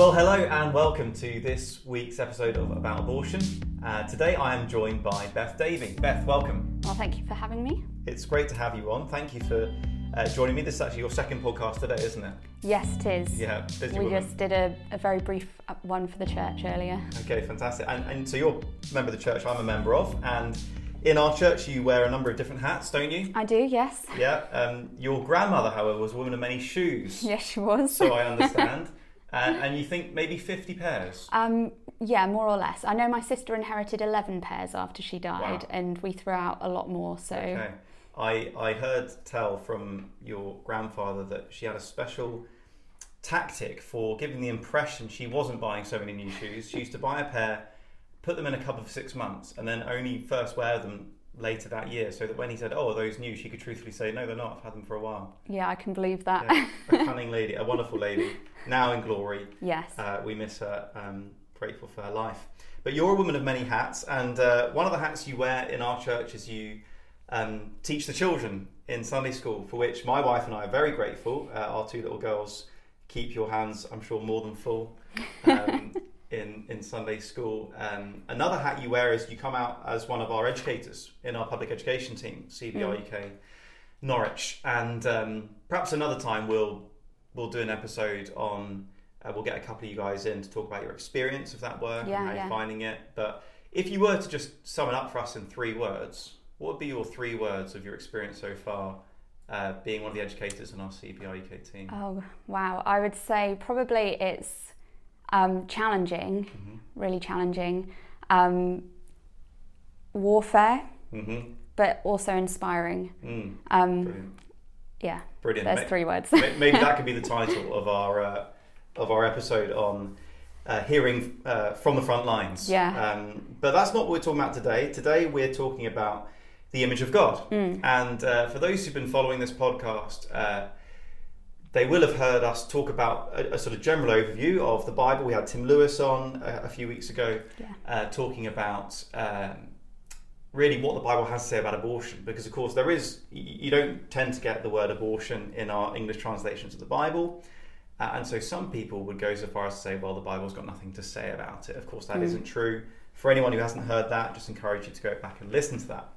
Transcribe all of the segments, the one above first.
Well, hello and welcome to this week's episode of About Abortion. Uh, today I am joined by Beth Davey. Beth, welcome. Well, thank you for having me. It's great to have you on. Thank you for uh, joining me. This is actually your second podcast today, isn't it? Yes, it is. Yeah, busy we woman. just did a, a very brief uh, one for the church earlier. Okay, fantastic. And, and so you're a member of the church I'm a member of, and in our church you wear a number of different hats, don't you? I do, yes. Yeah. Um, your grandmother, however, was a woman of many shoes. Yes, she was. So I understand. uh, and you think maybe 50 pairs? um, yeah, more or less. I know my sister inherited 11 pairs after she died, Wow. and we threw out a lot more, so. Okay. I, I heard tell from your grandfather that she had a special tactic for giving the impression she wasn't buying so many new shoes. She used to buy a pair, put them in a cupboard for six months, and then only first wear them later that year so that when he said, Oh, are those new? she could truthfully say, No, they're not. I've had them for a while. Yeah, I can believe that. Yeah. a cunning lady, a wonderful lady, now in glory. yes. Uh, we miss her, um, grateful for her life. But you're a woman of many hats, and uh, one of the hats you wear in our church is you um, teach the children in Sunday school, for which my wife and I are very grateful. Uh, our two little girls keep your hands, I'm sure, more than full um, in, Sunday school. Um, another hat you wear is you come out as one of our educators in our public education team, CBR UK Norwich. And um, perhaps another time we'll, we'll do an episode on uh, we'll get a couple of you guys in to talk about your experience of that work Yeah, and how yeah. you're finding it. But if you were to just sum it up for us in three words, what would be your three words of your experience so far uh, being one of the educators in our CBR UK team? Oh, wow. I would say probably it's um, challenging, Mm-hmm. really challenging, um, warfare, Mm-hmm. but also inspiring. Mm, Um, brilliant. yeah, Brilliant. there's Ma- three words. Maybe that could be the title of our uh, of our episode on uh, hearing uh, from the front lines. Yeah. Um, but that's not what we're talking about today. Today we're talking about the image of God. Mm. And uh, for those who've been following this podcast, uh, they will have heard us talk about a, a sort of general overview of the Bible. We had Tim Lewis on uh, a few weeks ago Yeah. uh, talking about um, really what the Bible has to say about abortion, because of course there is you don't tend to get the word abortion in our English translations of the Bible. Uh, and so some people would go so far as to say, well, the Bible's got nothing to say about it. Of course, that Mm. not true. For anyone who hasn't heard that, just encourage you to go back and listen to that.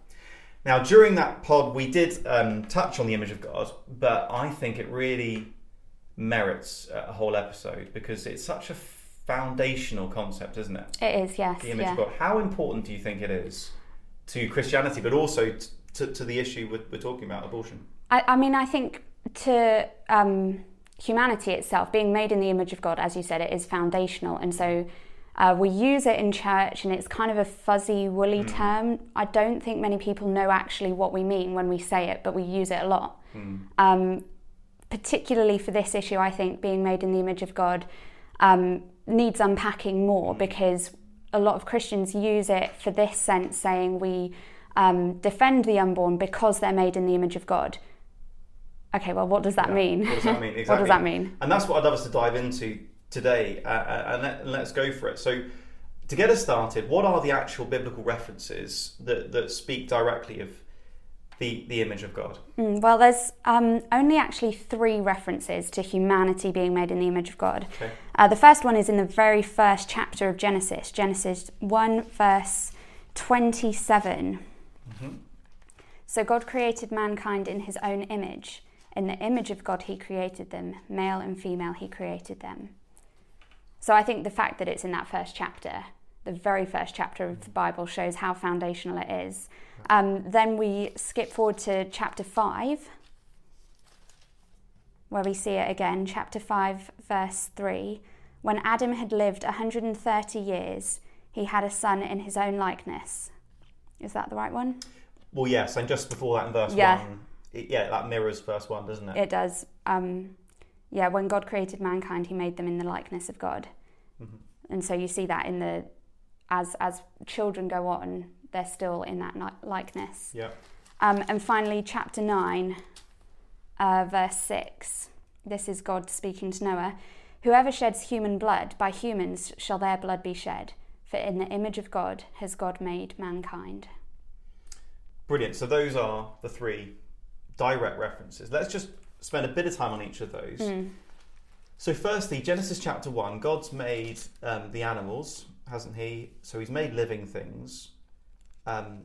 Now, during that pod, we did um, touch on the image of God, but I think it really merits a whole episode because it's such a foundational concept, isn't it? It is, yes. The image yeah. of God. How important do you think it is to Christianity, but also t- to, to the issue we're, we're talking about, abortion? I, I mean, I think to um, humanity itself, being made in the image of God, as you said, it is foundational. And so uh, we use it in church, and it's kind of a fuzzy, woolly term. I don't think many people know actually what we mean when we say it, but we use it a lot. Um, particularly for this issue, I think being made in the image of God um, needs unpacking more because a lot of Christians use it for this sense, saying we um, defend the unborn because they're made in the image of God. Okay, well, what does that Yeah. mean? What does that mean? what does that mean? And that's what I'd love us to dive into today, uh, uh, and, let, and let's go for it. So, to get us started, what are the actual biblical references that, that speak directly of the, the image of God? Mm, well, there's um, only actually three references to humanity being made in the image of God. Okay. Uh, the first one is in the very first chapter of Genesis, Genesis 1, verse 27. Mhm. So God created mankind in his own image. In the image of God, he created them. Male and female, he created them. So I think the fact that it's in that first chapter, the very first chapter of the Bible, shows how foundational it is. Um, then we skip forward to chapter 5, where we see it again. Chapter 5, verse 3. When Adam had lived 130 years, he had a son in his own likeness. Is that the right one? Well, yes, and just before that in verse Yeah. 1, it, yeah, that mirrors verse 1, doesn't it? It does. Um, yeah, when God created mankind, He made them in the likeness of God, Mhm. and so you see that in the as as children go on, they're still in that likeness. Yeah. Um, and finally, chapter nine, uh, verse six. This is God speaking to Noah. Whoever sheds human blood, by humans shall their blood be shed. For in the image of God has God made mankind. Brilliant. So, those are the three direct references. Let's just spend a bit of time on each of those. Mm. So, firstly, Genesis chapter 1, God's made um, the animals, hasn't He? So, He's made living things. Um,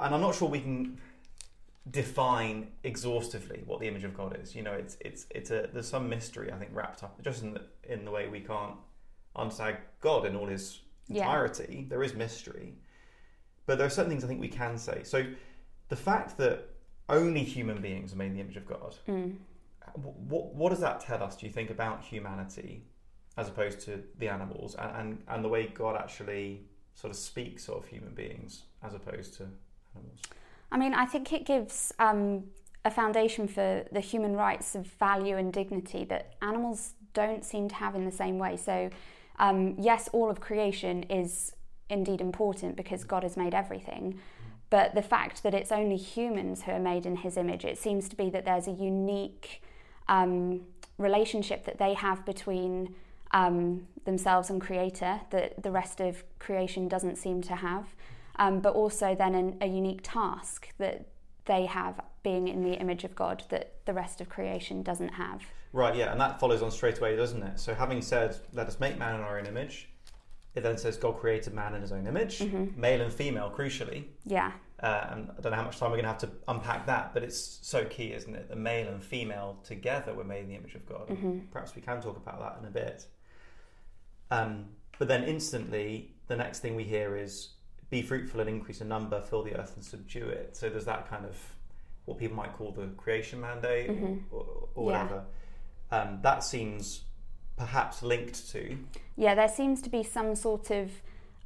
and I'm not sure we can define exhaustively what the image of God is. You know, it's it's it's a there's some mystery I think wrapped up just in the in the way we can't understand God in all His Yeah. entirety. There is mystery, but there are certain things I think we can say. So, the fact that only human beings are made in the image of God Mm. what, what does that tell us, do you think, about humanity as opposed to the animals and, and, and the way God actually sort of speaks of human beings as opposed to animals? I mean, I think it gives um, a foundation for the human rights of value and dignity that animals don't seem to have in the same way. So, um, yes, all of creation is indeed important because God has made everything. But the fact that it's only humans who are made in His image, it seems to be that there's a unique um, relationship that they have between um, themselves and Creator that the rest of creation doesn't seem to have um, but also then an, a unique task that they have being in the image of God that the rest of creation doesn't have. Right, yeah, and that follows on straight away, doesn't it? So, having said, let us make man in our own image, it then says God created man in his own image, male and female, crucially. Yeah, and I don't know how much time we're going to have to unpack that, but it's so key, isn't it? The male and female together were made in the image of God. Perhaps we can talk about that in a bit. Um, but then instantly, the next thing we hear is be fruitful and increase in number, fill the earth and subdue it. So there's that kind of what people might call the creation mandate or, or Yeah. whatever. Um, that seems perhaps linked to. yeah. There seems to be some sort of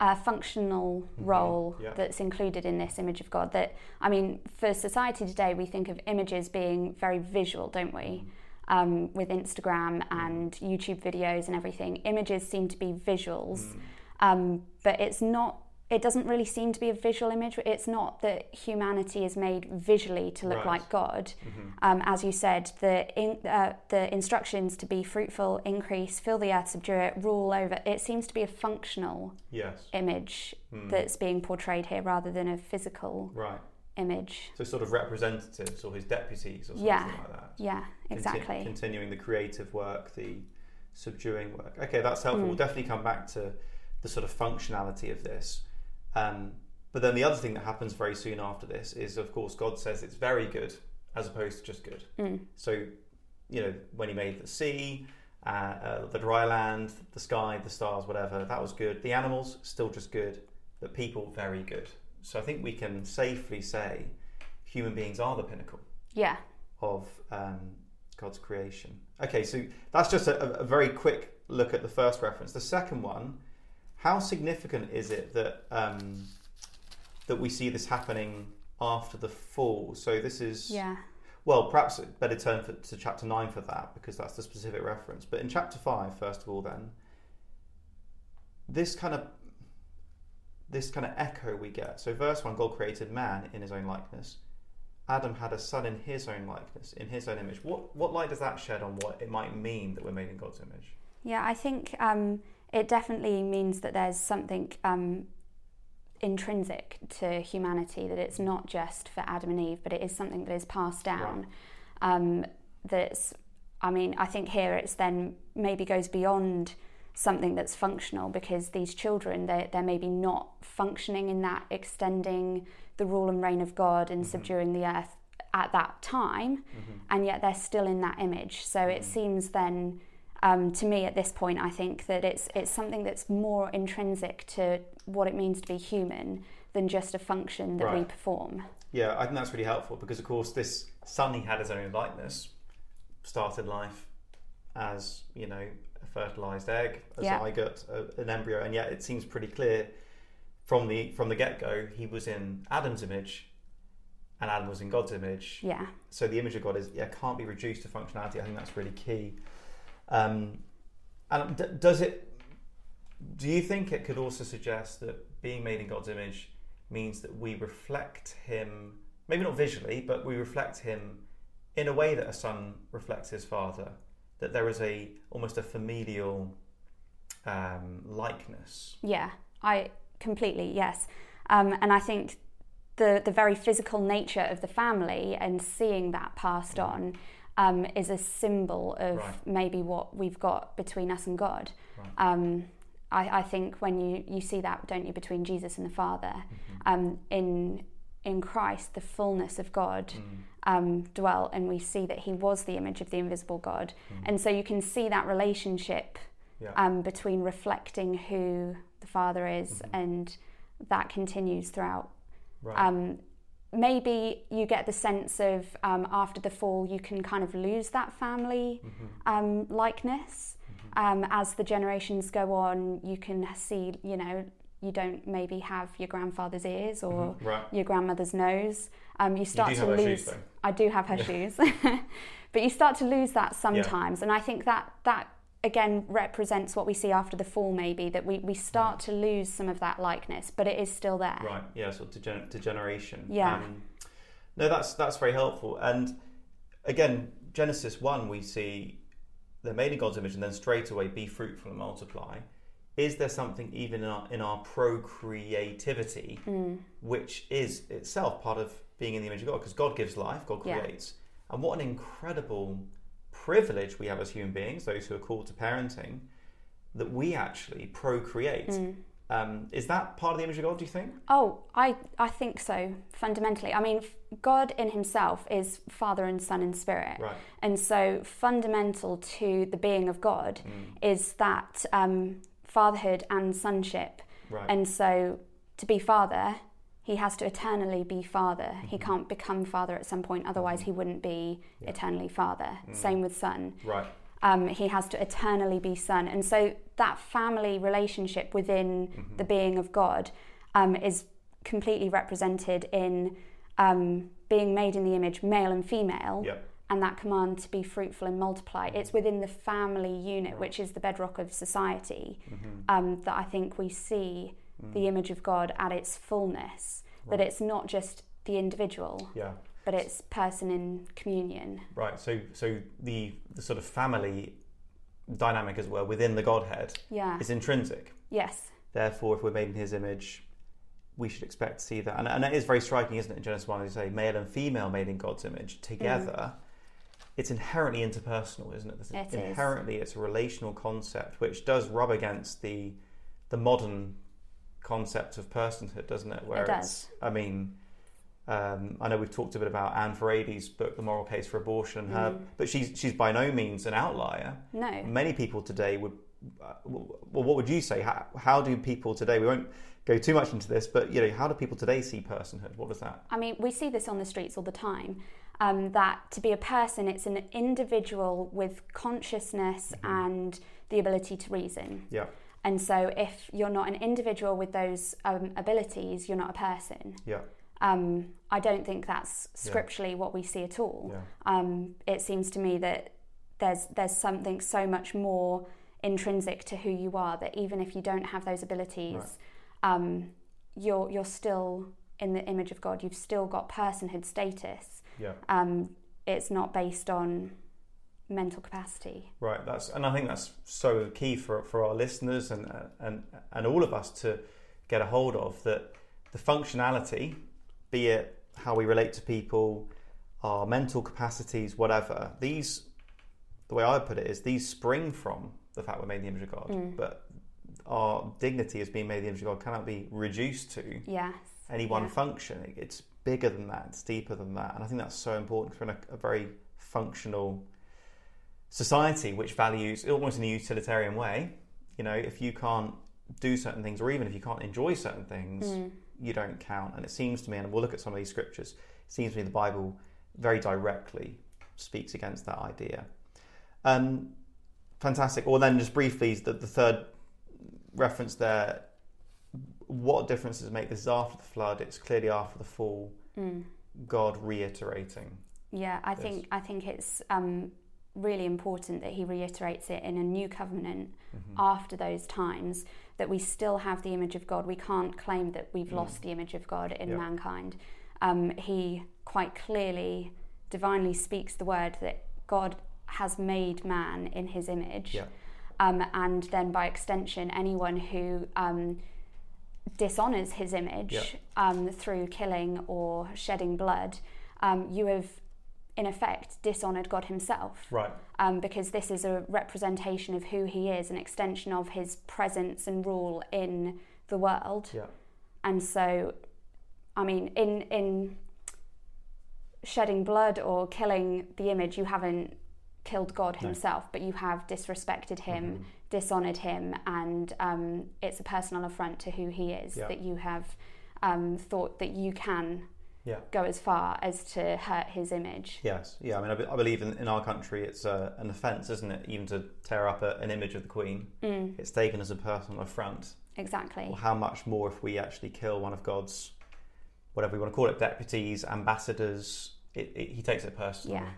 uh, functional role yeah. that's included in this image of God. That I mean, for society today, we think of images being very visual, don't we? Um, with Instagram and YouTube videos and everything, images seem to be visuals. um, but it's not it doesn't really seem to be a visual image it's not that humanity is made visually to look Right. like god um, as you said the in, uh, the instructions to be fruitful increase fill the earth subdue it rule over it seems to be a functional Yes. image that's being portrayed here rather than a physical Right. image So sort of representatives or his deputies or something Yeah. like that. yeah exactly continuing the creative work, the subduing work. Okay, that's helpful. Mm. We'll definitely come back to the sort of functionality of this. Um, but then the other thing that happens very soon after this is, of course, God says it's very good as opposed to just good. Mm. So, you know, when He made the sea, uh, uh, the dry land, the sky, the stars, whatever, that was good. The animals, still just good. The people, very good. So I think we can safely say human beings are the pinnacle yeah of um, God's creation. Okay, so that's just a, a very quick look at the first reference. The second one, how significant is it that um, that we see this happening after the fall? So this is yeah well, perhaps a better turn for, to chapter nine for that because that's the specific reference. But in chapter five, first of all, then this kind of this kind of echo we get. So verse one, God created man in His own likeness. Adam had a son in his own likeness, in his own image. What what light does that shed on what it might mean that we're made in God's image? Yeah, I think um, it definitely means that there's something um, intrinsic to humanity, that it's not just for Adam and Eve, but it is something that is passed down. Um, that's, I mean, I think here it's then maybe goes beyond something that's functional because these children, they're, they're maybe not functioning in that extending the rule and reign of God and subduing the earth at that time, and yet they're still in that image. So it seems then um, to me at this point, I think that it's it's something that's more intrinsic to what it means to be human than just a function that we perform. Yeah, I think that's really helpful because, of course, this son he had his own likeness, started life as you know a fertilized egg, a Yeah. zygote, a, an embryo, and yet it seems pretty clear from the from the get go he was in Adam's image, and Adam was in God's image. Yeah, So the image of God is yeah can't be reduced to functionality. I think that's really key. Um, and d- does it? Do you think it could also suggest that being made in God's image means that we reflect Him, maybe not visually, but we reflect Him in a way that a son reflects his father? That there is a almost a familial um, likeness. yeah, I completely yes, um, and I think the the very physical nature of the family and seeing that passed on um, is a symbol of Right. maybe what we've got between us and God. Right. Um, I, I think when you, you see that, don't you, between Jesus and the Father, Mm-hmm. um, in in Christ, the fullness of God Mm. um, dwell, and we see that He was the image of the invisible God, and so you can see that relationship Mm. Yeah. um, between reflecting who the Father is, and that continues throughout. right. Um, maybe you get the sense of um, after the fall, you can kind of lose that family um, likeness. Um, as the generations go on, you can see, you know, you don't maybe have your grandfather's ears or right. your grandmother's nose. Um, you start do to have her lose. shoes, though. I do have her shoes, but you start to lose that sometimes, and I think that that again represents what we see after the fall. Maybe that we we start to lose some of that likeness, but it is still there. Right. Yeah. So degen- degeneration. Yeah. Um, no, that's that's very helpful. And again, Genesis one, we see they're made in God's image, and then straight away be fruitful and multiply. Is there something even in our, in our procreativity, Mm. which is itself part of being in the image of God? Because God gives life, God Yeah. creates, and what an incredible privilege we have as human beings, those who are called to parenting, that we actually procreate. Mm. Um, is that part of the image of God? Do you think? Oh, I, I think so, fundamentally. I mean, God in himself is Father and Son and Spirit. Right. And so, fundamental to the being of God Mm. is that um, fatherhood and sonship. Right. And so, to be Father, he has to eternally be Father. He Mm-hmm. can't become Father at some point, otherwise, he wouldn't be Yeah. eternally Father. Mm. Same with Son. right. um, he has to eternally be son. And so that family relationship within Mm-hmm. the being of God um, is completely represented in um, being made in the image, male and female. Yeah. And that command to be fruitful and multiply. It's within the family unit, Right. which is the bedrock of society, Mhm. um, that I think we see Mm. the image of God at its fullness. That it's not just the individual, Yeah. but it's person in communion. Right. So so the the sort of family dynamic as well within the Godhead Yeah. is intrinsic. Yes. Therefore, if we're made in His image, we should expect to see that. And, and it is very striking, isn't it? In Genesis one, as you say, male and female made in God's image together. Mm. It's inherently interpersonal, isn't it? Is- It is. inherently, it's a relational concept, which does rub against the the modern concept of personhood, doesn't it? Where It it's, I mean, um, I know we've talked a bit about Ann Furedi's book, The Moral Case for Abortion, and her, Mm. but she's she's by no means an outlier. No. Many people today would. Uh, well, what would you say? How, how do people today? We won't go too much into this, but you know, how do people today see personhood? What is that? I mean, we see this on the streets all the time. Um, that to be a person, it's an individual with consciousness and the ability to reason. Yeah, And so, if you're not an individual with those um, abilities, you're not a person. yeah, Um, I don't think that's scripturally what we see at all. yeah, Um, it seems to me that there's there's something so much more intrinsic to who you are that even if you don't have those abilities, um, you're you're still in the image of God. You've still got personhood status. yeah. Um, it's not based on mental capacity. Right. That's and I think that's so key for for our listeners and and and all of us to get a hold of that the functionality, be it how we relate to people, our mental capacities, whatever. These, the way I put it is, these spring from the fact we're made in the image of God, Mm. but our dignity as being made in the image of God cannot be reduced to Yes. any one Yeah. function. It's bigger than that. It's deeper than that, and I think that's so important in a, a very functional society which values almost in a utilitarian way. You know, if you can't do certain things, or even if you can't enjoy certain things, Mm. you don't count. And it seems to me, and we'll look at some of these scriptures. It seems to me the Bible very directly speaks against that idea. Um, fantastic. Or then just briefly, the, the third reference there. What difference does it make? This is after the flood. It's clearly after the fall. Mm. God reiterating. Yeah, I Yes. think I think it's um, really important that he reiterates it in a new covenant Mm-hmm. after those times that we still have the image of God. We can't claim that we've Mm. lost the image of God in Yeah. mankind. Um, he quite clearly, divinely speaks the word that God has made man in His image, Yeah. um, and then by extension, anyone who um, dishonors His image Yeah. um, through killing or shedding blood, um, you have in effect, dishonored God Himself. Right. Um, because this is a representation of who He is, an extension of His presence and rule in the world. Yeah. And so, I mean, in in shedding blood or killing the image, you haven't killed God No. Himself, but you have disrespected Him, Mhm. dishonored Him, and um, it's a personal affront to who He is Yeah. that you have um, thought that you can Yeah. go as far as to hurt His image. Yes. Yeah. I mean, I, be- I believe in, in our country it's uh, an offence, isn't it, even to tear up a, an image of the Queen? Mm, It's taken as a personal affront. exactly. Well, how much more if we actually kill one of God's, whatever we want to call it, deputies, ambassadors? It, it, he takes it personally. Yeah.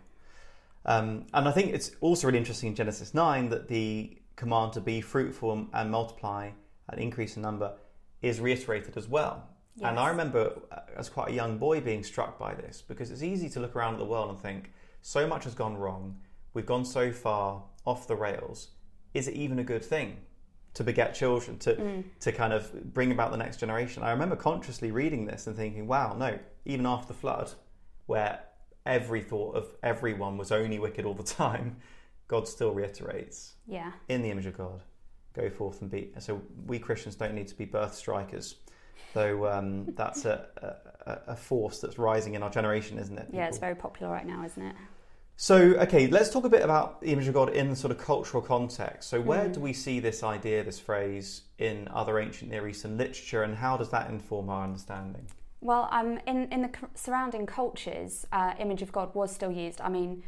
Um, and I think it's also really interesting in Genesis 9 that the command to be fruitful and multiply and increase in number is reiterated as well. And I remember uh, as quite a young boy being struck by this because it's easy to look around at the world and think, so much has gone wrong, we've gone so far off the rails. Is it even a good thing to beget children, to, Mm. to kind of bring about the next generation? I remember consciously reading this and thinking, wow, no, even after the flood, where every thought of everyone was only wicked all the time, God still reiterates, Yeah. in the image of God, go forth and be. So we Christians don't need to be birth strikers, though um, that's a, a, a force that's rising in our generation, isn't it? Yeah, it's very popular right now, isn't it? So, okay, let's talk a bit about the image of God in the sort of cultural context. So, where Mm. do we see this idea, this phrase, in other ancient Near Eastern literature, and how does that inform our understanding? Well, um, in in the surrounding cultures, uh, image of God was still used. I mean,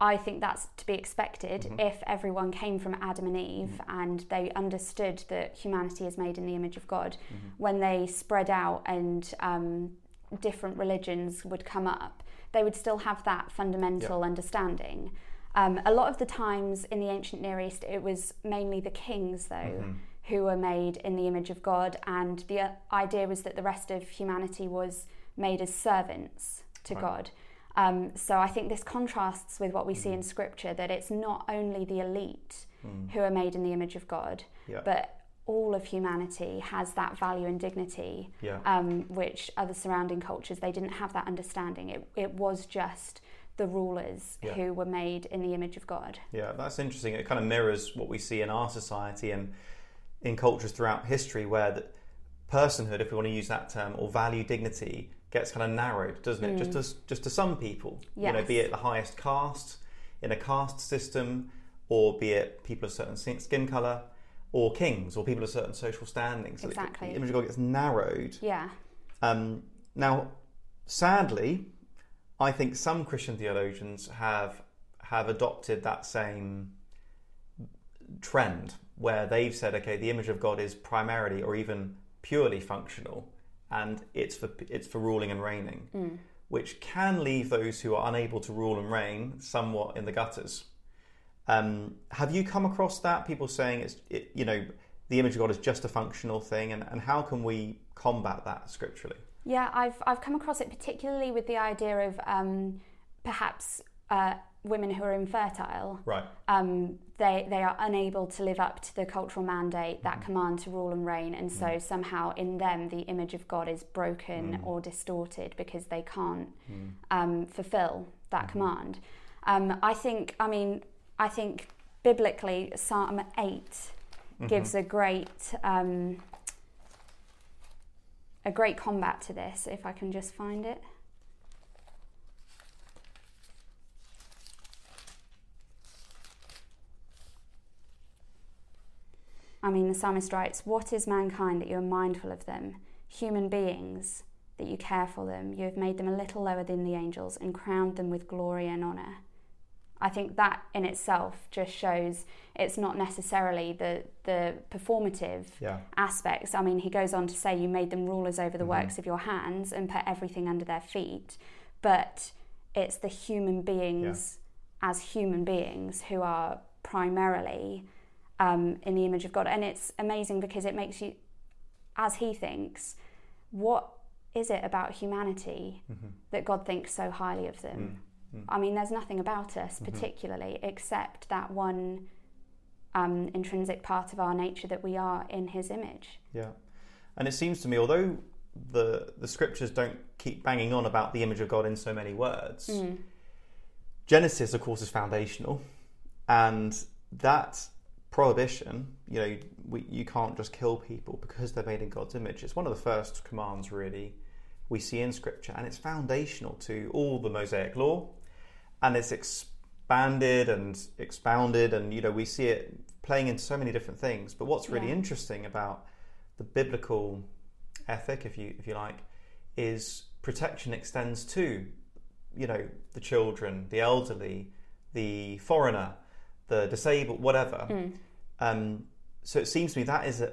I think that's to be expected Mhm. if everyone came from Adam and Eve and they understood that humanity is made in the image of God. When they spread out and um, different religions would come up, they would still have that fundamental understanding. Um, a lot of the times in the ancient Near East, it was mainly the kings, though, Mhm. who were made in the image of God, and the uh, idea was that the rest of humanity was made as servants to Right. God. Um, so I think this contrasts with what we see in Scripture that it's not only the elite Mm. who are made in the image of God, Yeah. but all of humanity has that value and dignity, Yeah. um, which other surrounding cultures they didn't have that understanding. It it was just the rulers Yeah. who were made in the image of God. Yeah, that's interesting. It kind of mirrors what we see in our society and in cultures throughout history, where the personhood, if we want to use that term, or value dignity, gets kind of narrowed, doesn't it? Just to, just to some people, you know, be it the highest caste in a caste system, or be it people of certain skin- skin color, or kings, or people of certain social standing. So Exactly. the image of God gets narrowed. Yeah. Um, now, sadly, I think some Christian theologians have have adopted that same trend where they've said, okay, the image of God is primarily or even purely functional, and it's for it's for ruling and reigning, Mm. which can leave those who are unable to rule and reign somewhat in the gutters. Um, have you come across that? People saying it's it, you know the image of God is just a functional thing, and, and how can we combat that scripturally? Yeah, I've I've come across it particularly with the idea of um, perhaps uh, women who are infertile. Right. Um, they they are unable to live up to the cultural mandate, that Mhm. command to rule and reign, and so Mm. somehow in them the image of God is broken Mm. or distorted because they can't Mm. um, fulfill that Mhm. command. Um, I think, I mean, I think biblically Psalm eight Mhm. gives a great um, a great combat to this. If I can just find it. I mean, the psalmist writes, What is mankind that you are mindful of them? Human beings that you care for them. You have made them a little lower than the angels and crowned them with glory and honour. I think that in itself just shows it's not necessarily the, the performative Yeah. aspects. I mean, he goes on to say, You made them rulers over the Mhm. works of your hands and put everything under their feet. But it's the human beings as human beings who are primarily um, in the image of God. And it's amazing because it makes you, as he thinks, what is it about humanity Mhm. that God thinks so highly of them? Mm. Mm. I mean, there's nothing about us Mhm. particularly except that one um, intrinsic part of our nature that we are in His image. Yeah, and it seems to me, although the the scriptures don't keep banging on about the image of God in so many words, Mm. Genesis, of course, is foundational, and that prohibition, you know, we, you can't just kill people because they're made in God's image. It's one of the first commands, really, we see in Scripture, and it's foundational to all the Mosaic law, and it's expanded and expounded, and you know, we see it playing into so many different things. But what's really Yeah. interesting about the biblical ethic, if you if you like, is protection extends to, you know, the children, the elderly, the foreigner, the disabled, whatever. Um, so it seems to me that is a,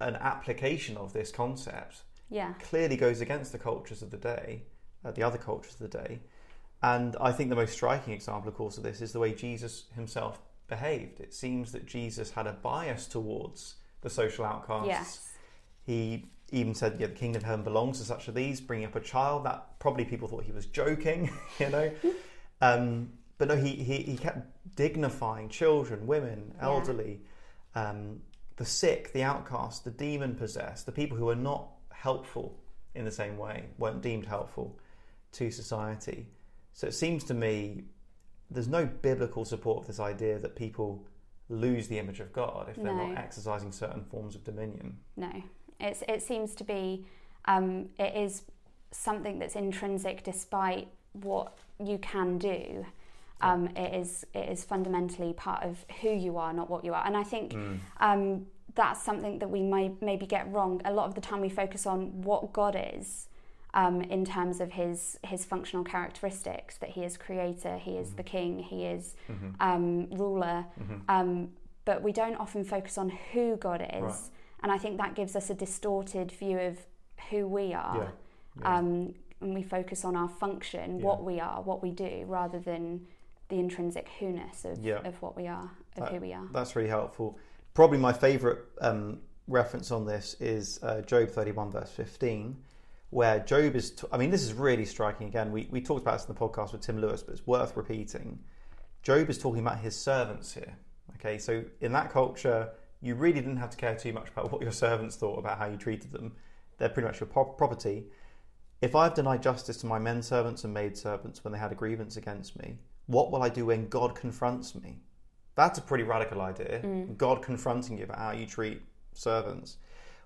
an application of this concept. Yeah. Clearly goes against the cultures of the day, uh, the other cultures of the day. And I think the most striking example, of course, of this is the way Jesus himself behaved. It seems that Jesus had a bias towards the social outcasts. Yes. He even said, "Yeah, the kingdom of heaven belongs to such as these." Bringing up a child, that probably people thought he was joking, you know. um, but no, he, he he kept dignifying children, women, Yeah. elderly, um, the sick, the outcast, the demon possessed, the people who were not helpful in the same way, weren't deemed helpful to society. So it seems to me there's no biblical support for this idea that people lose the image of God if they're No. not exercising certain forms of dominion. No, it's it seems to be um, it is something that's intrinsic despite what you can do. Um, it is it is fundamentally part of who you are, not what you are. And I think um, that's something that we may maybe get wrong. A lot of the time, we focus on what God is. Um, in terms of his his functional characteristics, that he is creator, he is the king, he is um, ruler, um, but we don't often focus on who God is, Right. and I think that gives us a distorted view of who we are. Yeah, yeah. Um, and we focus on our function, Yeah. what we are, what we do, rather than the intrinsic who-ness of, Yeah. of what we are, of That- who we are. That's really helpful. Probably my favourite um, reference on this is uh, Job 31, verse 15, where Job is. T- I mean, this is really striking again. We, we talked about this in the podcast with Tim Lewis, but it's worth repeating. Job is talking about his servants here. Okay, so in that culture, you really didn't have to care too much about what your servants thought about how you treated them. They're pretty much your pro- property. If I've denied justice to my men servants and maid servants when they had a grievance against me, what will I do when God confronts me? That's a pretty radical idea. God confronting you about how you treat servants.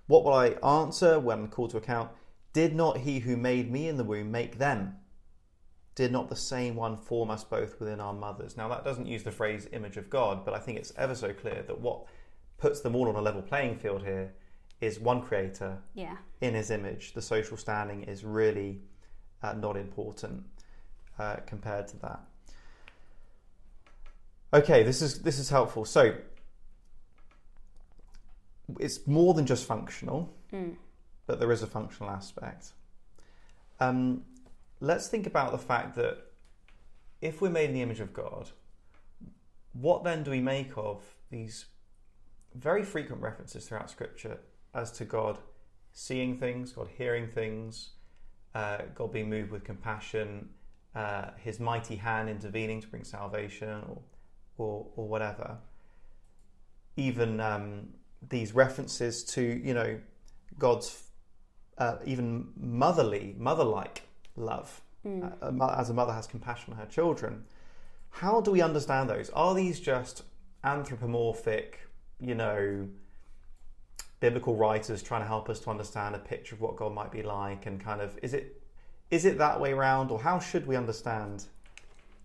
What will I answer when called to account? Did not he who made me in the womb make them? Did not the same one form us both within our mothers? Now, that doesn't use the phrase image of God, but I think it's ever so clear that what puts them all on a level playing field here is one creator Yeah, in his image. The social standing is really uh, not important uh, compared to that. Okay, this is this is helpful. So it's more than just functional, but there is a functional aspect. Um, let's think about the fact that if we're made in the image of God, what then do we make of these very frequent references throughout Scripture as to God seeing things, God hearing things, uh, God being moved with compassion, uh, His mighty hand intervening to bring salvation, or or, or whatever. Even um, these references to you know God's uh, even motherly, mother-like love, uh, as a mother has compassion on her children. How do we understand those? Are these just anthropomorphic, you know, biblical writers trying to help us to understand a picture of what God might be like, and kind of is it is it that way round, or how should we understand?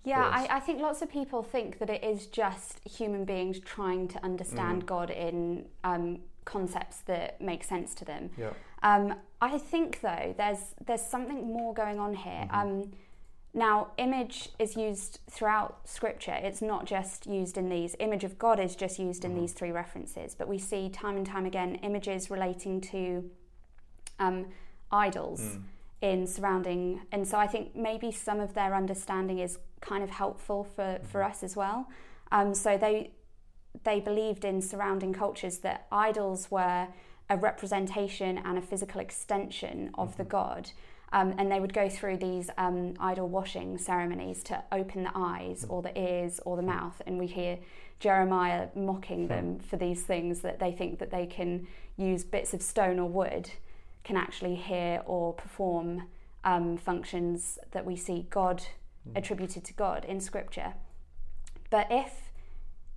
Yeah. I, I think lots of people think that it is just human beings trying to understand Mm. God in um, concepts that make sense to them. Yeah, Um, I think though there's there's something more going on here. Um, now, image is used throughout Scripture. It's not just used in these. Image of God is just used in these three references, but we see time and time again images relating to um, idols in surrounding. And so I think maybe some of their understanding is kind of helpful for, for us as well. Um, so they they believed in surrounding cultures that idols were a representation and a physical extension of the god. Um, and they would go through these um, idol washing ceremonies to open the eyes or the ears or the mouth. And we hear Jeremiah mocking them for these things that they think that they can use bits of stone or wood can actually hear or perform um, functions that we see God attributed to God in Scripture. But if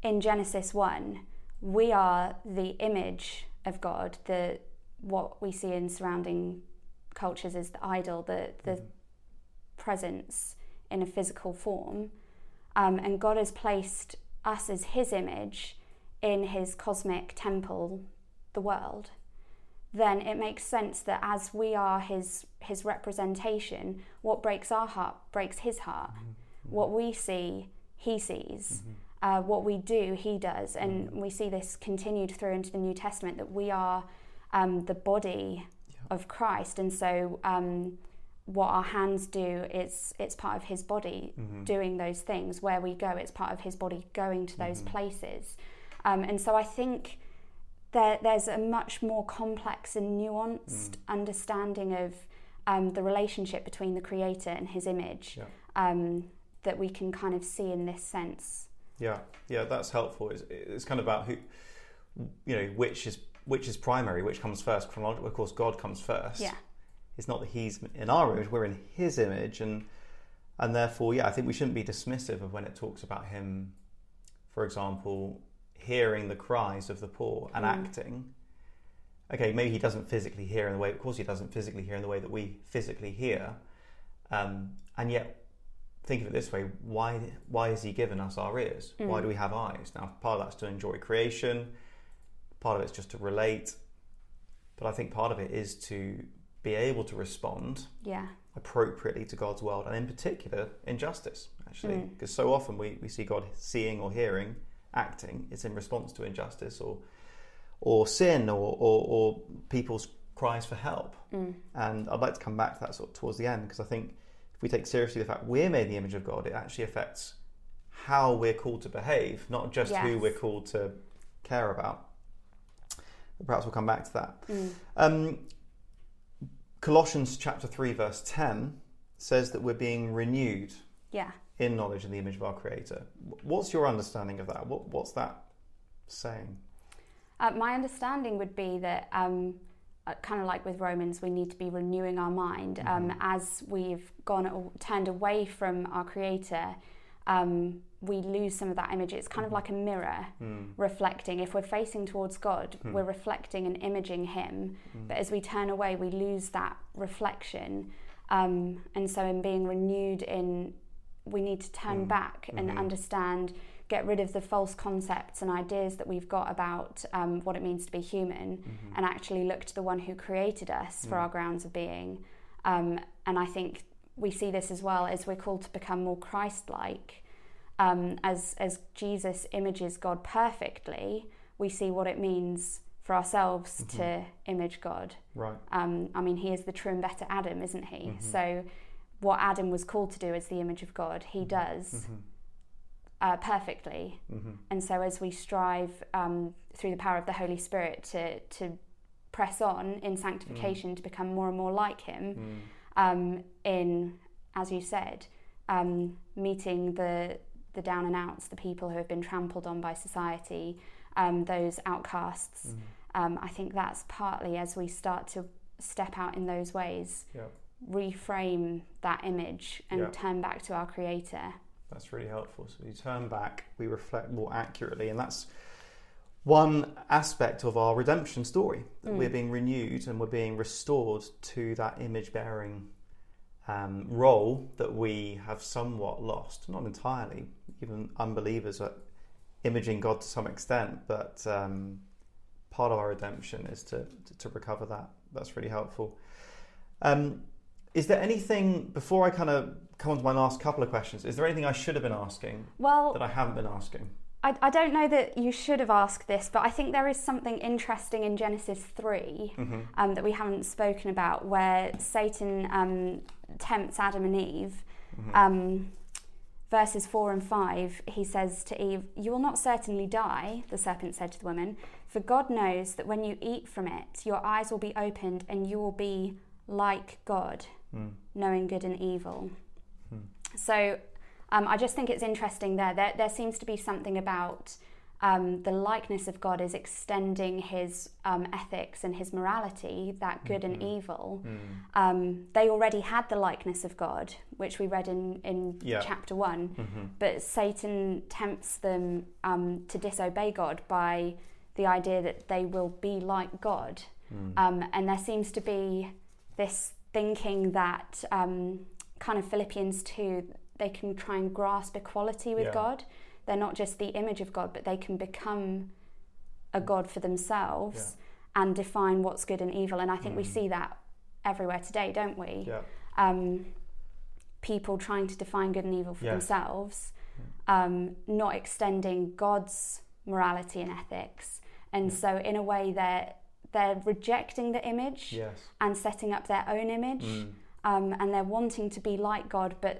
in Genesis 1 we are the image of God, the what we see in surrounding cultures is the idol, the, the mm-hmm. presence in a physical form, um, and God has placed us as His image in His cosmic temple, the world then it makes sense that as we are his his representation, what breaks our heart breaks his heart. Mm-hmm. What we see, he sees. Mm-hmm. Uh, what we do, he does, and mm-hmm. we see this continued through into the New Testament that we are um, the body yeah. of Christ, and so um, what our hands do is it's part of his body mm-hmm. doing those things. Where we go, it's part of his body going to those mm-hmm. places, um, and so I think there, there's a much more complex and nuanced mm. understanding of um, the relationship between the creator and his image yeah. um, that we can kind of see in this sense. Yeah, yeah, that's helpful. It's, it's kind of about who, you know, which is which is primary, which comes first. Chronologically, of course, God comes first. Yeah, it's not that He's in our image; we're in His image, and and therefore, yeah, I think we shouldn't be dismissive of when it talks about Him, for example, hearing the cries of the poor and mm. acting. Okay, maybe he doesn't physically hear in the way, of course, he doesn't physically hear in the way that we physically hear. Um, and yet, think of it this way why, why has he given us our ears? Mm. Why do we have eyes? Now, part of that's to enjoy creation, part of it's just to relate. But I think part of it is to be able to respond yeah. appropriately to God's world, and in particular, injustice, actually. Because mm. so often we, we see God seeing or hearing acting. It's in response to injustice or or sin or, or, or people's cries for help. Mm. And I'd like to come back to that sort of towards the end because I think if we take seriously the fact we're made in the image of God, it actually affects how we're called to behave, not just yes. who we're called to care about. Perhaps we'll come back to that. Mm. Um, Colossians chapter 3, verse 10 says that we're being renewed. Yeah in knowledge and the image of our Creator. What's your understanding of that? What, what's that saying? Uh, my understanding would be that, um, uh, kind of like with Romans, we need to be renewing our mind um, mm-hmm. as we've gone turned away from our Creator. Um, we lose some of that image. It's kind mm-hmm. of like a mirror mm. reflecting. If we're facing towards God, mm. we're reflecting and imaging Him. Mm. But as we turn away, we lose that reflection. Um, and so, in being renewed in we need to turn mm. back and mm-hmm. understand, get rid of the false concepts and ideas that we've got about um, what it means to be human, mm-hmm. and actually look to the one who created us mm. for our grounds of being. Um, and I think we see this as well as we're called to become more Christ-like. Um, as as Jesus images God perfectly, we see what it means for ourselves mm-hmm. to image God. Right. Um, I mean, He is the true and better Adam, isn't He? Mm-hmm. So what Adam was called to do as the image of God, he mm-hmm. does mm-hmm. uh, perfectly. Mm-hmm. And so, as we strive um, through the power of the Holy Spirit to, to press on in sanctification mm. to become more and more like Him, mm. um, in, as you said, um, meeting the, the down and outs, the people who have been trampled on by society, um, those outcasts. Mm. Um, I think that's partly as we start to step out in those ways reframe that image and yeah. turn back to our creator. That's really helpful. So we turn back, we reflect more accurately, and that's one aspect of our redemption story that mm. we're being renewed and we're being restored to that image bearing um, role that we have somewhat lost. Not entirely, even unbelievers are imaging God to some extent, but um, part of our redemption is to, to, to recover that. That's really helpful. Um, is there anything before I kind of come on to my last couple of questions? Is there anything I should have been asking well, that I haven't been asking? I, I don't know that you should have asked this, but I think there is something interesting in Genesis 3 mm-hmm. um, that we haven't spoken about, where Satan um, tempts Adam and Eve. Mm-hmm. Um, verses 4 and 5, he says to Eve, You will not certainly die, the serpent said to the woman, for God knows that when you eat from it, your eyes will be opened and you will be like God, mm. knowing good and evil. Mm. So um, I just think it's interesting there. there. There seems to be something about um, the likeness of God is extending his um, ethics and his morality, that good and Mm-hmm. evil. Mm. Um, they already had the likeness of God, which we read in, in Yeah. chapter one. Mhm. But Satan tempts them um, to disobey God by the idea that they will be like God. Mm. Um, and there seems to be this thinking that um, kind of Philippians 2, they can try and grasp equality with Yeah. God. They're not just the image of God, but they can become a God for themselves and define what's good and evil. And I think we Mm. see that everywhere today, don't we? Yeah. um, people trying to define good and evil for themselves, um, not extending God's morality and ethics, and Yeah. so in a way they're they're rejecting the image Yes. and setting up their own image, Mm. um, and they're wanting to be like God, but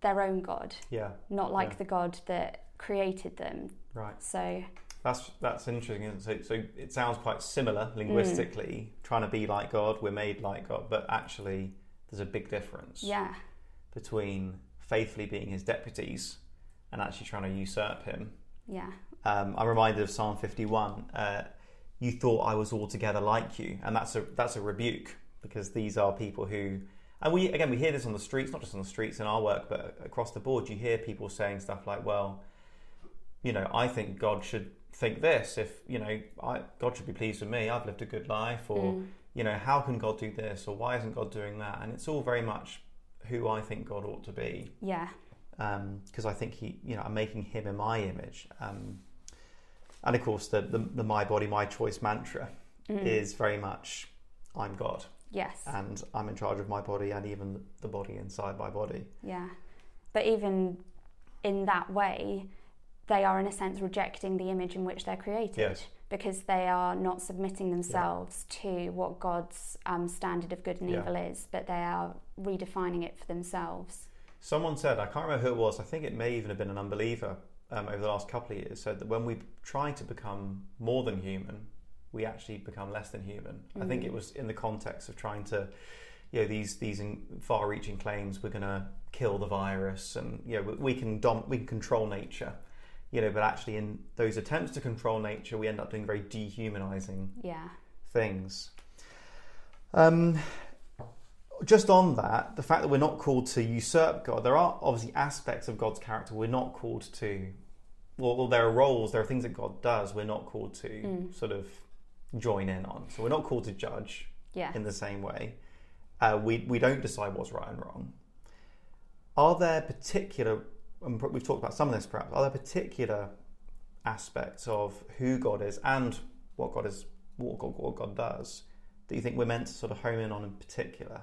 their own God, Yeah. not like Yeah. the God that created them. Right. So That's that's interesting. isn't it? So, so it sounds quite similar Mm. linguistically, trying to be like God. We're made like God, but actually, there's a big difference yeah, between faithfully being His deputies and actually trying to usurp Him. yeah, Um, I'm reminded of Psalm 51. Uh, you thought I was altogether like you, and that's a that's a rebuke because these are people who, and we again we hear this on the streets, not just on the streets in our work, but across the board. You hear people saying stuff like, "Well, you know, I think God should think this. If you know, I, God should be pleased with me. I've lived a good life, or Mm. you know, how can God do this, or why isn't God doing that?" And it's all very much who I think God ought to be yeah, because I think he, you know, I'm making him in my image. Um, and of course, the, the, the my body, my choice mantra Mm. is very much I'm God yes. and I'm in charge of my body and even the body inside my body. Yeah. But even in that way, they are in a sense rejecting the image in which they're created Yes. because they are not submitting themselves to what God's um, standard of good and Yeah. evil is, but they are redefining it for themselves. Someone said, I can't remember who it was, I think it may even have been an unbeliever um, over the last couple of years, said that when we try to become more than human, we actually become less than human. I think it Mm. was in the context of trying to, you know, these these far-reaching claims. We're going to kill the virus, and you know, we- we can dom- we can control nature, you know. But actually, in those attempts to control nature, we end up doing very dehumanizing Yeah. things. Um, just on that, the fact that we're not called to usurp God, there are obviously aspects of God's character we're not called to. Well, there are roles, there are things that God does we're not called to Mm. sort of join in on. So we're not called to judge Yeah. in the same way. Uh, we we don't decide what's right and wrong. Are there particular? And we've talked about some of this, perhaps. Are there particular aspects of who God is and what God is, what God, what God does, that you think we're meant to sort of hone in on in particular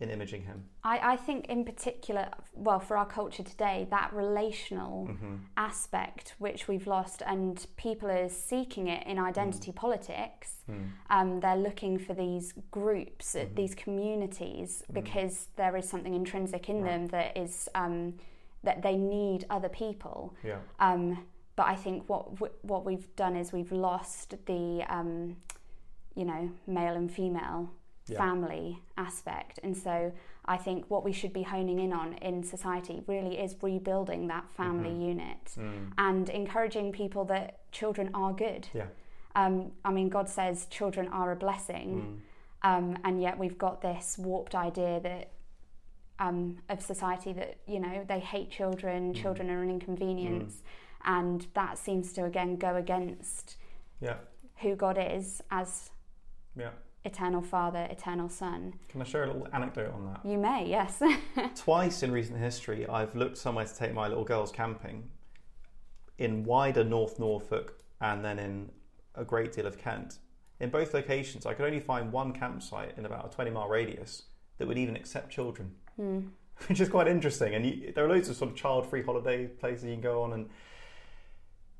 in imaging Him? I, I think, in particular, well, for our culture today, that relational Mm-hmm. aspect which we've lost, and people are seeking it in identity politics. Mm. um, they're looking for these groups, uh Mhm. these communities, Mhm. because there is something intrinsic in Right. them that is um, that they need other people. Yeah. Um, but I think what w- what we've done is we've lost the um, you know male and female Yeah. family aspect, and so I think what we should be honing in on in society really is rebuilding that family Mhm. unit Mm. and encouraging people that children are good. Yeah. Um, I mean, God says children are a blessing, Mm. um, and yet we've got this warped idea that um, of society that you know they hate children, Mm. children are an inconvenience, and that seems to again go against Yeah. who God is as Yeah. Eternal Father, eternal Son. Can I share a little anecdote on that? You may, yes. Twice in recent history, I've looked somewhere to take my little girls camping in wider North Norfolk and then in a great deal of Kent. In both locations, I could only find one campsite in about a 20 mile radius that would even accept children, Hmm. which is quite interesting. And you, there are loads of sort of child free holiday places you can go on. And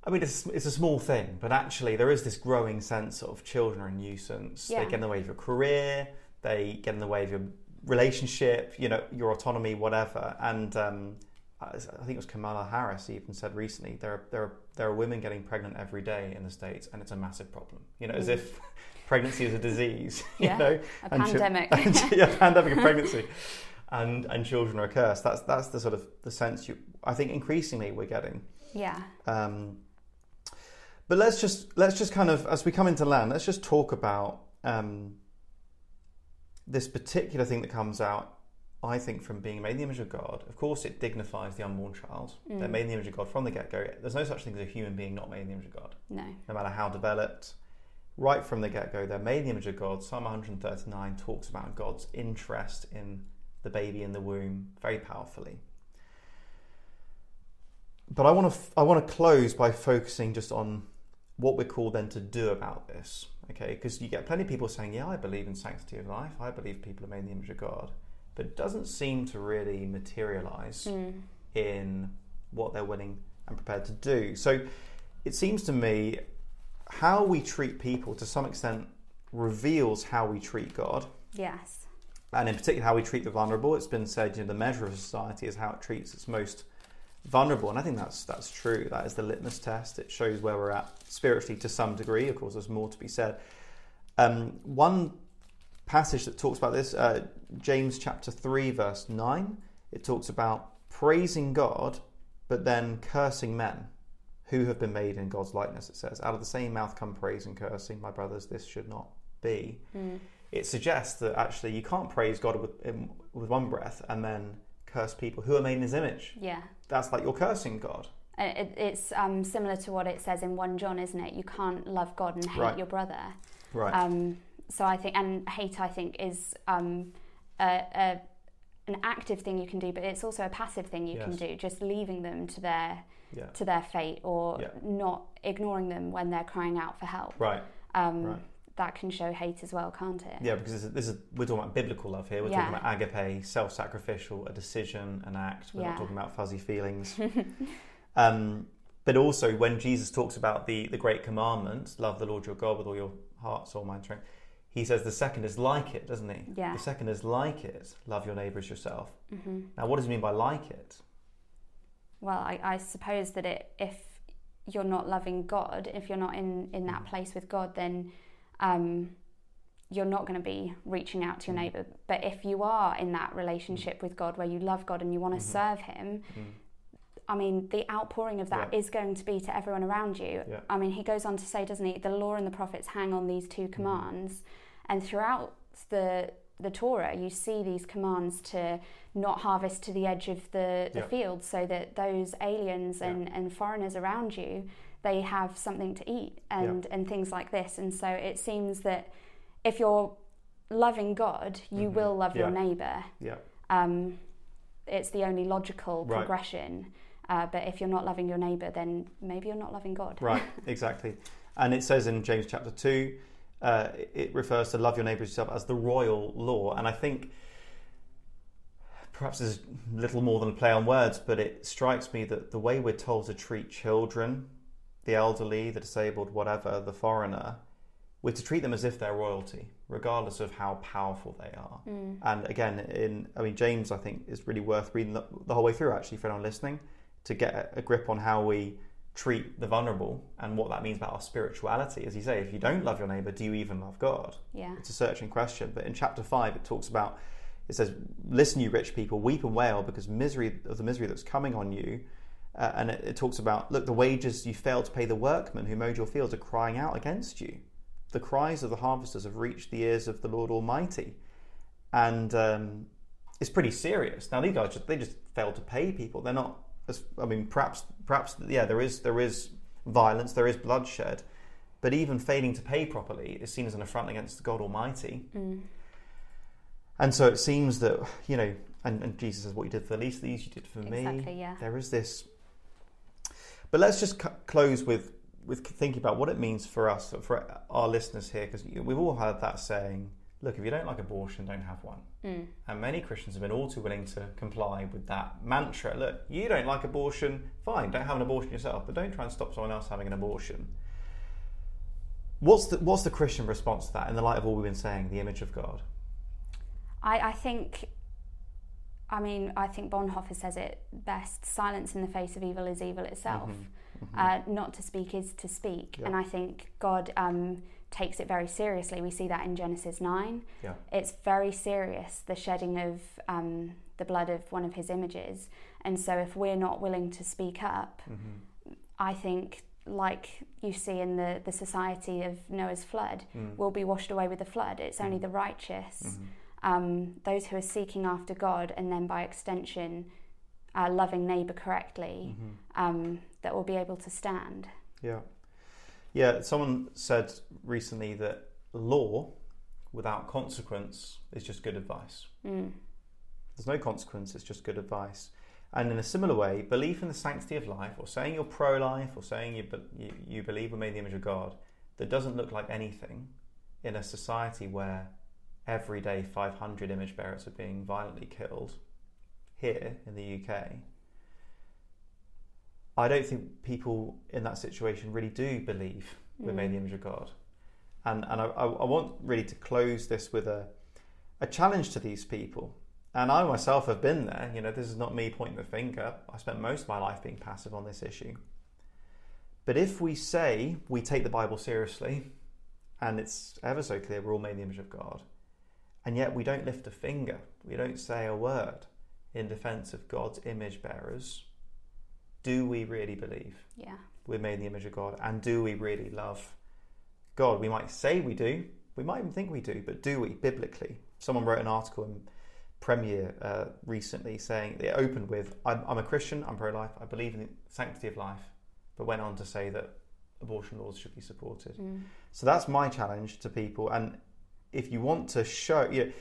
I mean, it's, it's a small thing, but actually, there is this growing sense of children are a nuisance. Yeah. They get in the way of your career, they get in the way of your relationship, you know, your autonomy, whatever. And um, I think it was Kamala Harris even said recently there are, there are, there are women getting pregnant every day in the states, and it's a massive problem. You know, as Mm. if pregnancy is a disease. Yeah, you know, A And pandemic. and, yeah, pandemic of pregnancy, and and children are a curse. That's that's the sort of the sense you. I think increasingly we're getting. yeah. Um, But let's just let's just kind of as we come into land, let's just talk about um, this particular thing that comes out. I think from being made in the image of God, of course, it dignifies the unborn child. They're Mm. made in the image of God from the get go. There's no such thing as a human being not made in the image of God, No. no matter how developed. Right from the get go, they're made in the image of God. Psalm 139 talks about God's interest in the baby in the womb very powerfully. But I want to I want to close by focusing just on what we're called then to do about this. Okay, because you get plenty of people saying, "Yeah, I believe in sanctity of life. I believe people are made in the image of God," but it doesn't seem to really materialize Mm. in what they're willing and prepared to do. So it seems to me how we treat people to some extent reveals how we treat God. Yes. And in particular, how we treat the vulnerable. It's been said, you know, the measure of society is how it treats its most vulnerable, and I think that's that's true. That is the litmus test. It shows where we're at spiritually to some degree. Of course, there's more to be said. Um, one passage that talks about this, uh, James chapter three, verse nine. It talks about praising God, but then cursing men who have been made in God's likeness. It says, "Out of the same mouth come praise and cursing, my brothers. This should not be." Mm. it suggests that actually you can't praise God with in, with one breath and then curse people who are made in His image. Yeah. That's like you're cursing God. It, it's um, similar to what it says in 1 John, isn't it? You can't love God and hate Right. your brother. Right. Um, so I think, and hate, I think, is um, a, a, an active thing you can do, but it's also a passive thing you can do, just leaving them to their yeah. to their fate or Yeah. not ignoring them when they're crying out for help. Right. Um, Right. That can show hate as well, can't it? Yeah, because this is, this is we're talking about biblical love here. We're Yeah. talking about agape, self-sacrificial, a decision, an act. We're Yeah. not talking about fuzzy feelings. um, but also, when Jesus talks about the the great commandment, love the Lord your God with all your heart, soul, mind, strength, he says the second is like it, doesn't he? Yeah. The second is like it, love your neighbour as yourself. hmm Now, what does he mean by like it? Well, I, I suppose that it, if you're not loving God, if you're not in, in that place with God, then um, you're not going to be reaching out to your Mm. neighbour. But if you are in that relationship with God where you love God and you want to Mhm. serve Him, Mm. I mean, the outpouring of that Yeah. is going to be to everyone around you. Yeah. I mean, he goes on to say, doesn't he? The law and the prophets hang on these two commands, and throughout the the Torah, you see these commands to not harvest to the edge of the, the Yeah. field, so that those aliens and, and foreigners around you they have something to eat and and things like this. And so it seems that if you're loving God, you Mhm. will love your neighbor. Yeah. Um, it's the only logical Right. progression. Uh, but if you're not loving your neighbour, then maybe you're not loving God. Right, exactly. And it says in James chapter 2, uh, it refers to love your neighbour as yourself as the royal law. And I think perhaps there's little more than a play on words, but it strikes me that the way we're told to treat children, the elderly, the disabled, whatever, the foreigner, we're to treat them as if they're royalty, regardless of how powerful they are. Mm. And again, in I mean, James, I think is really worth reading the, the whole way through. Actually, for anyone listening, to get a, a grip on how we treat the vulnerable and what that means about our spirituality. As you say, if you don't love your neighbour, do you even love God? Yeah. It's a searching question. But in chapter five, it talks about. It says, "Listen, you rich people, weep and wail because misery of the misery that's coming on you." Uh, and it, it talks about, look, the wages you failed to pay the workmen who mowed your fields are crying out against you. The cries of the harvesters have reached the ears of the Lord Almighty, and um, it's pretty serious. Now these guys just, they just failed to pay people. They're not. As, I mean, perhaps, perhaps, yeah, there is there is violence, there is bloodshed, but even failing to pay properly is seen as an affront against God Almighty. Mm. And so it seems that you know, and, and Jesus says, "What you did for the least of these, you did for me." Exactly. Yeah. There is this. But let's just close with with thinking about what it means for us, for our listeners here, because we've all heard that saying. Look, if you don't like abortion, don't have one. Mm. And many Christians have been all too willing to comply with that mantra. Look, you don't like abortion, fine, don't have an abortion yourself, but don't try and stop someone else having an abortion. What's the, what's the Christian response to that in the light of all we've been saying, the image of God? I, I think. I mean, I think Bonhoeffer says it best. Silence in the face of evil is evil itself. Mhm, mhm. Uh, not to speak is to speak, Yeah. and I think God um, takes it very seriously. We see that in Genesis nine. Yeah. It's very serious, the shedding of um, the blood of one of His images, and so if we're not willing to speak up, Mhm. I think like you see in the, the society of Noah's flood, Mm. will be washed away with the flood. It's only Mm. the righteous, Mhm. Um, those who are seeking after God, and then by extension, uh, loving neighbour correctly, Mhm. um, that will be able to stand. Yeah. Yeah, someone said recently that law without consequence is just good advice. Mm. There's no consequence, it's just good advice. And in a similar way, belief in the sanctity of life, or saying you're pro life, or saying you, be- you, you believe we're made in the image of God, that doesn't look like anything in a society where every day 500 image bearers are being violently killed here in the UK. I don't think people in that situation really do believe we're made in the mm. image of God. And, and I, I I want really to close this with a, a challenge to these people. And I myself have been there. You know, this is not me pointing the finger. I spent most of my life being passive on this issue. But if we say we take the Bible seriously, and it's ever so clear we're all made in the image of God, and yet we don't lift a finger, we don't say a word in defense of God's image bearers, do we really believe Yeah. we're made in the image of God? And do we really love God? We might say we do, we might even think we do, but do we biblically? Someone wrote an article in Premier uh, recently saying it opened with I'm, I'm a Christian, I'm pro life, I believe in the sanctity of life, but went on to say that abortion laws should be supported. Mm. So that's my challenge to people. And if you want to show, you know,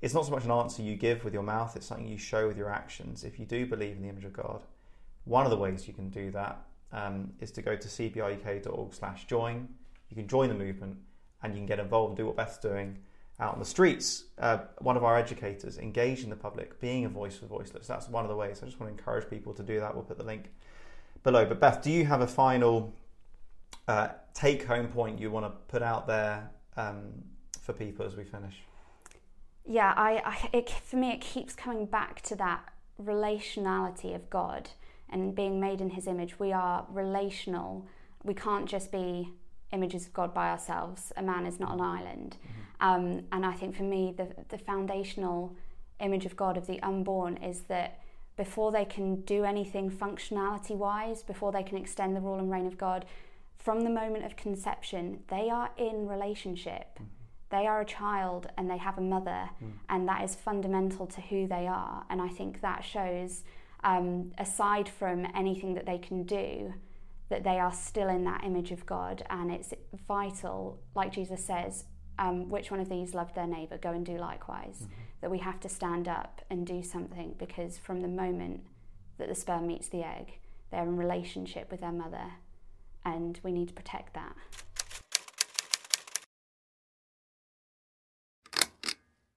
it's not so much an answer you give with your mouth, it's something you show with your actions. If you do believe in the image of God, one of the ways you can do that um, is to go to cbruk.org slash join. You can join the movement and you can get involved and do what Beth's doing out on the streets. Uh, one of our educators, engaging the public, being a voice for voiceless. That's one of the ways. I just want to encourage people to do that. We'll put the link below. But Beth, do you have a final uh, take home point you want to put out there um, for people as we finish? Yeah, I, I it, for me, it keeps coming back to that relationality of God and being made in His image. We are relational. We can't just be images of God by ourselves. A man is not an island. Um, and I think for me, the the foundational image of God of the unborn is that before they can do anything functionality wise, before they can extend the rule and reign of God, from the moment of conception, they are in relationship. They are a child and they have a mother, and that is fundamental to who they are. And I think that shows, um, aside from anything that they can do, that they are still in that image of God. And it's vital, like Jesus says, um, which one of these loved their neighbour? Go and do likewise. That we have to stand up and do something because from the moment that the sperm meets the egg, they're in relationship with their mother, and we need to protect that.